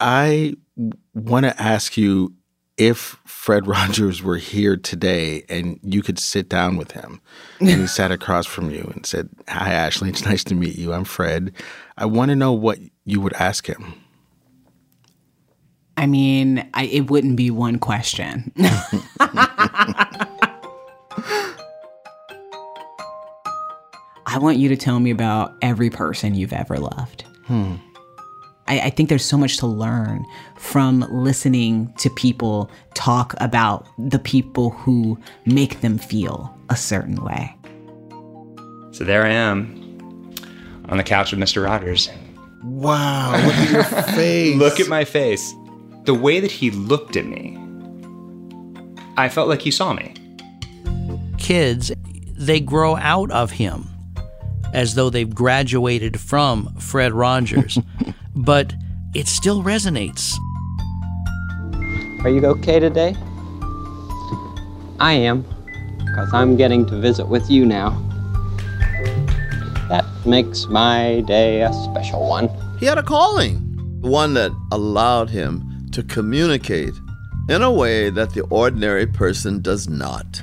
I want to ask you if Fred Rogers were here today and you could sit down with him and he sat across from you and said, Hi, Ashley, it's nice to meet you. I'm Fred. I want to know what you would ask him. I mean, I, it wouldn't be one question. I want you to tell me about every person you've ever loved. Hmm. I, I think there's so much to learn from listening to people talk about the people who make them feel a certain way. So there I am on the couch with Mr. Rogers. Wow, look at your face. look at my face. The way that he looked at me, I felt like he saw me. Kids, they grow out of him as though they've graduated from Fred Rogers, but it still resonates. Are you okay today? I am, because I'm getting to visit with you now. That makes my day a special one. He had a calling, one that allowed him to communicate in a way that the ordinary person does not.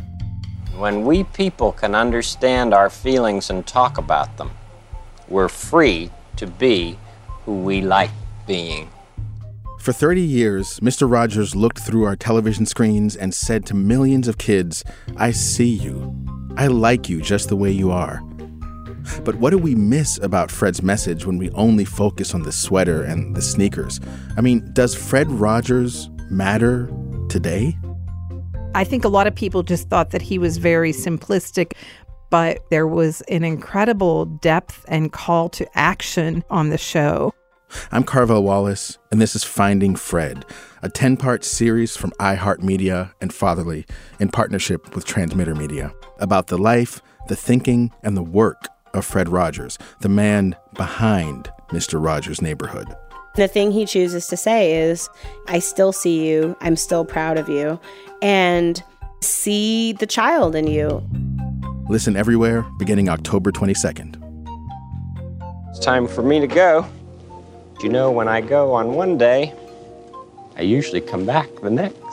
When we people can understand our feelings and talk about them, we're free to be who we like being. For 30 years, Mr. Rogers looked through our television screens and said to millions of kids, I see you. I like you just the way you are. But what do we miss about Fred's message when we only focus on the sweater and the sneakers? I mean, does Fred Rogers matter today? I think a lot of people just thought that he was very simplistic, but there was an incredible depth and call to action on the show. I'm Carvell Wallace, and this is Finding Fred, a 10 part series from iHeartMedia and Fatherly in partnership with Transmitter Media about the life, the thinking, and the work of Fred Rogers, the man behind Mr. Rogers' Neighborhood. The thing he chooses to say is, I still see you, I'm still proud of you, and see the child in you. Listen everywhere beginning October 22nd. It's time for me to go. You know, when I go on one day, I usually come back the next.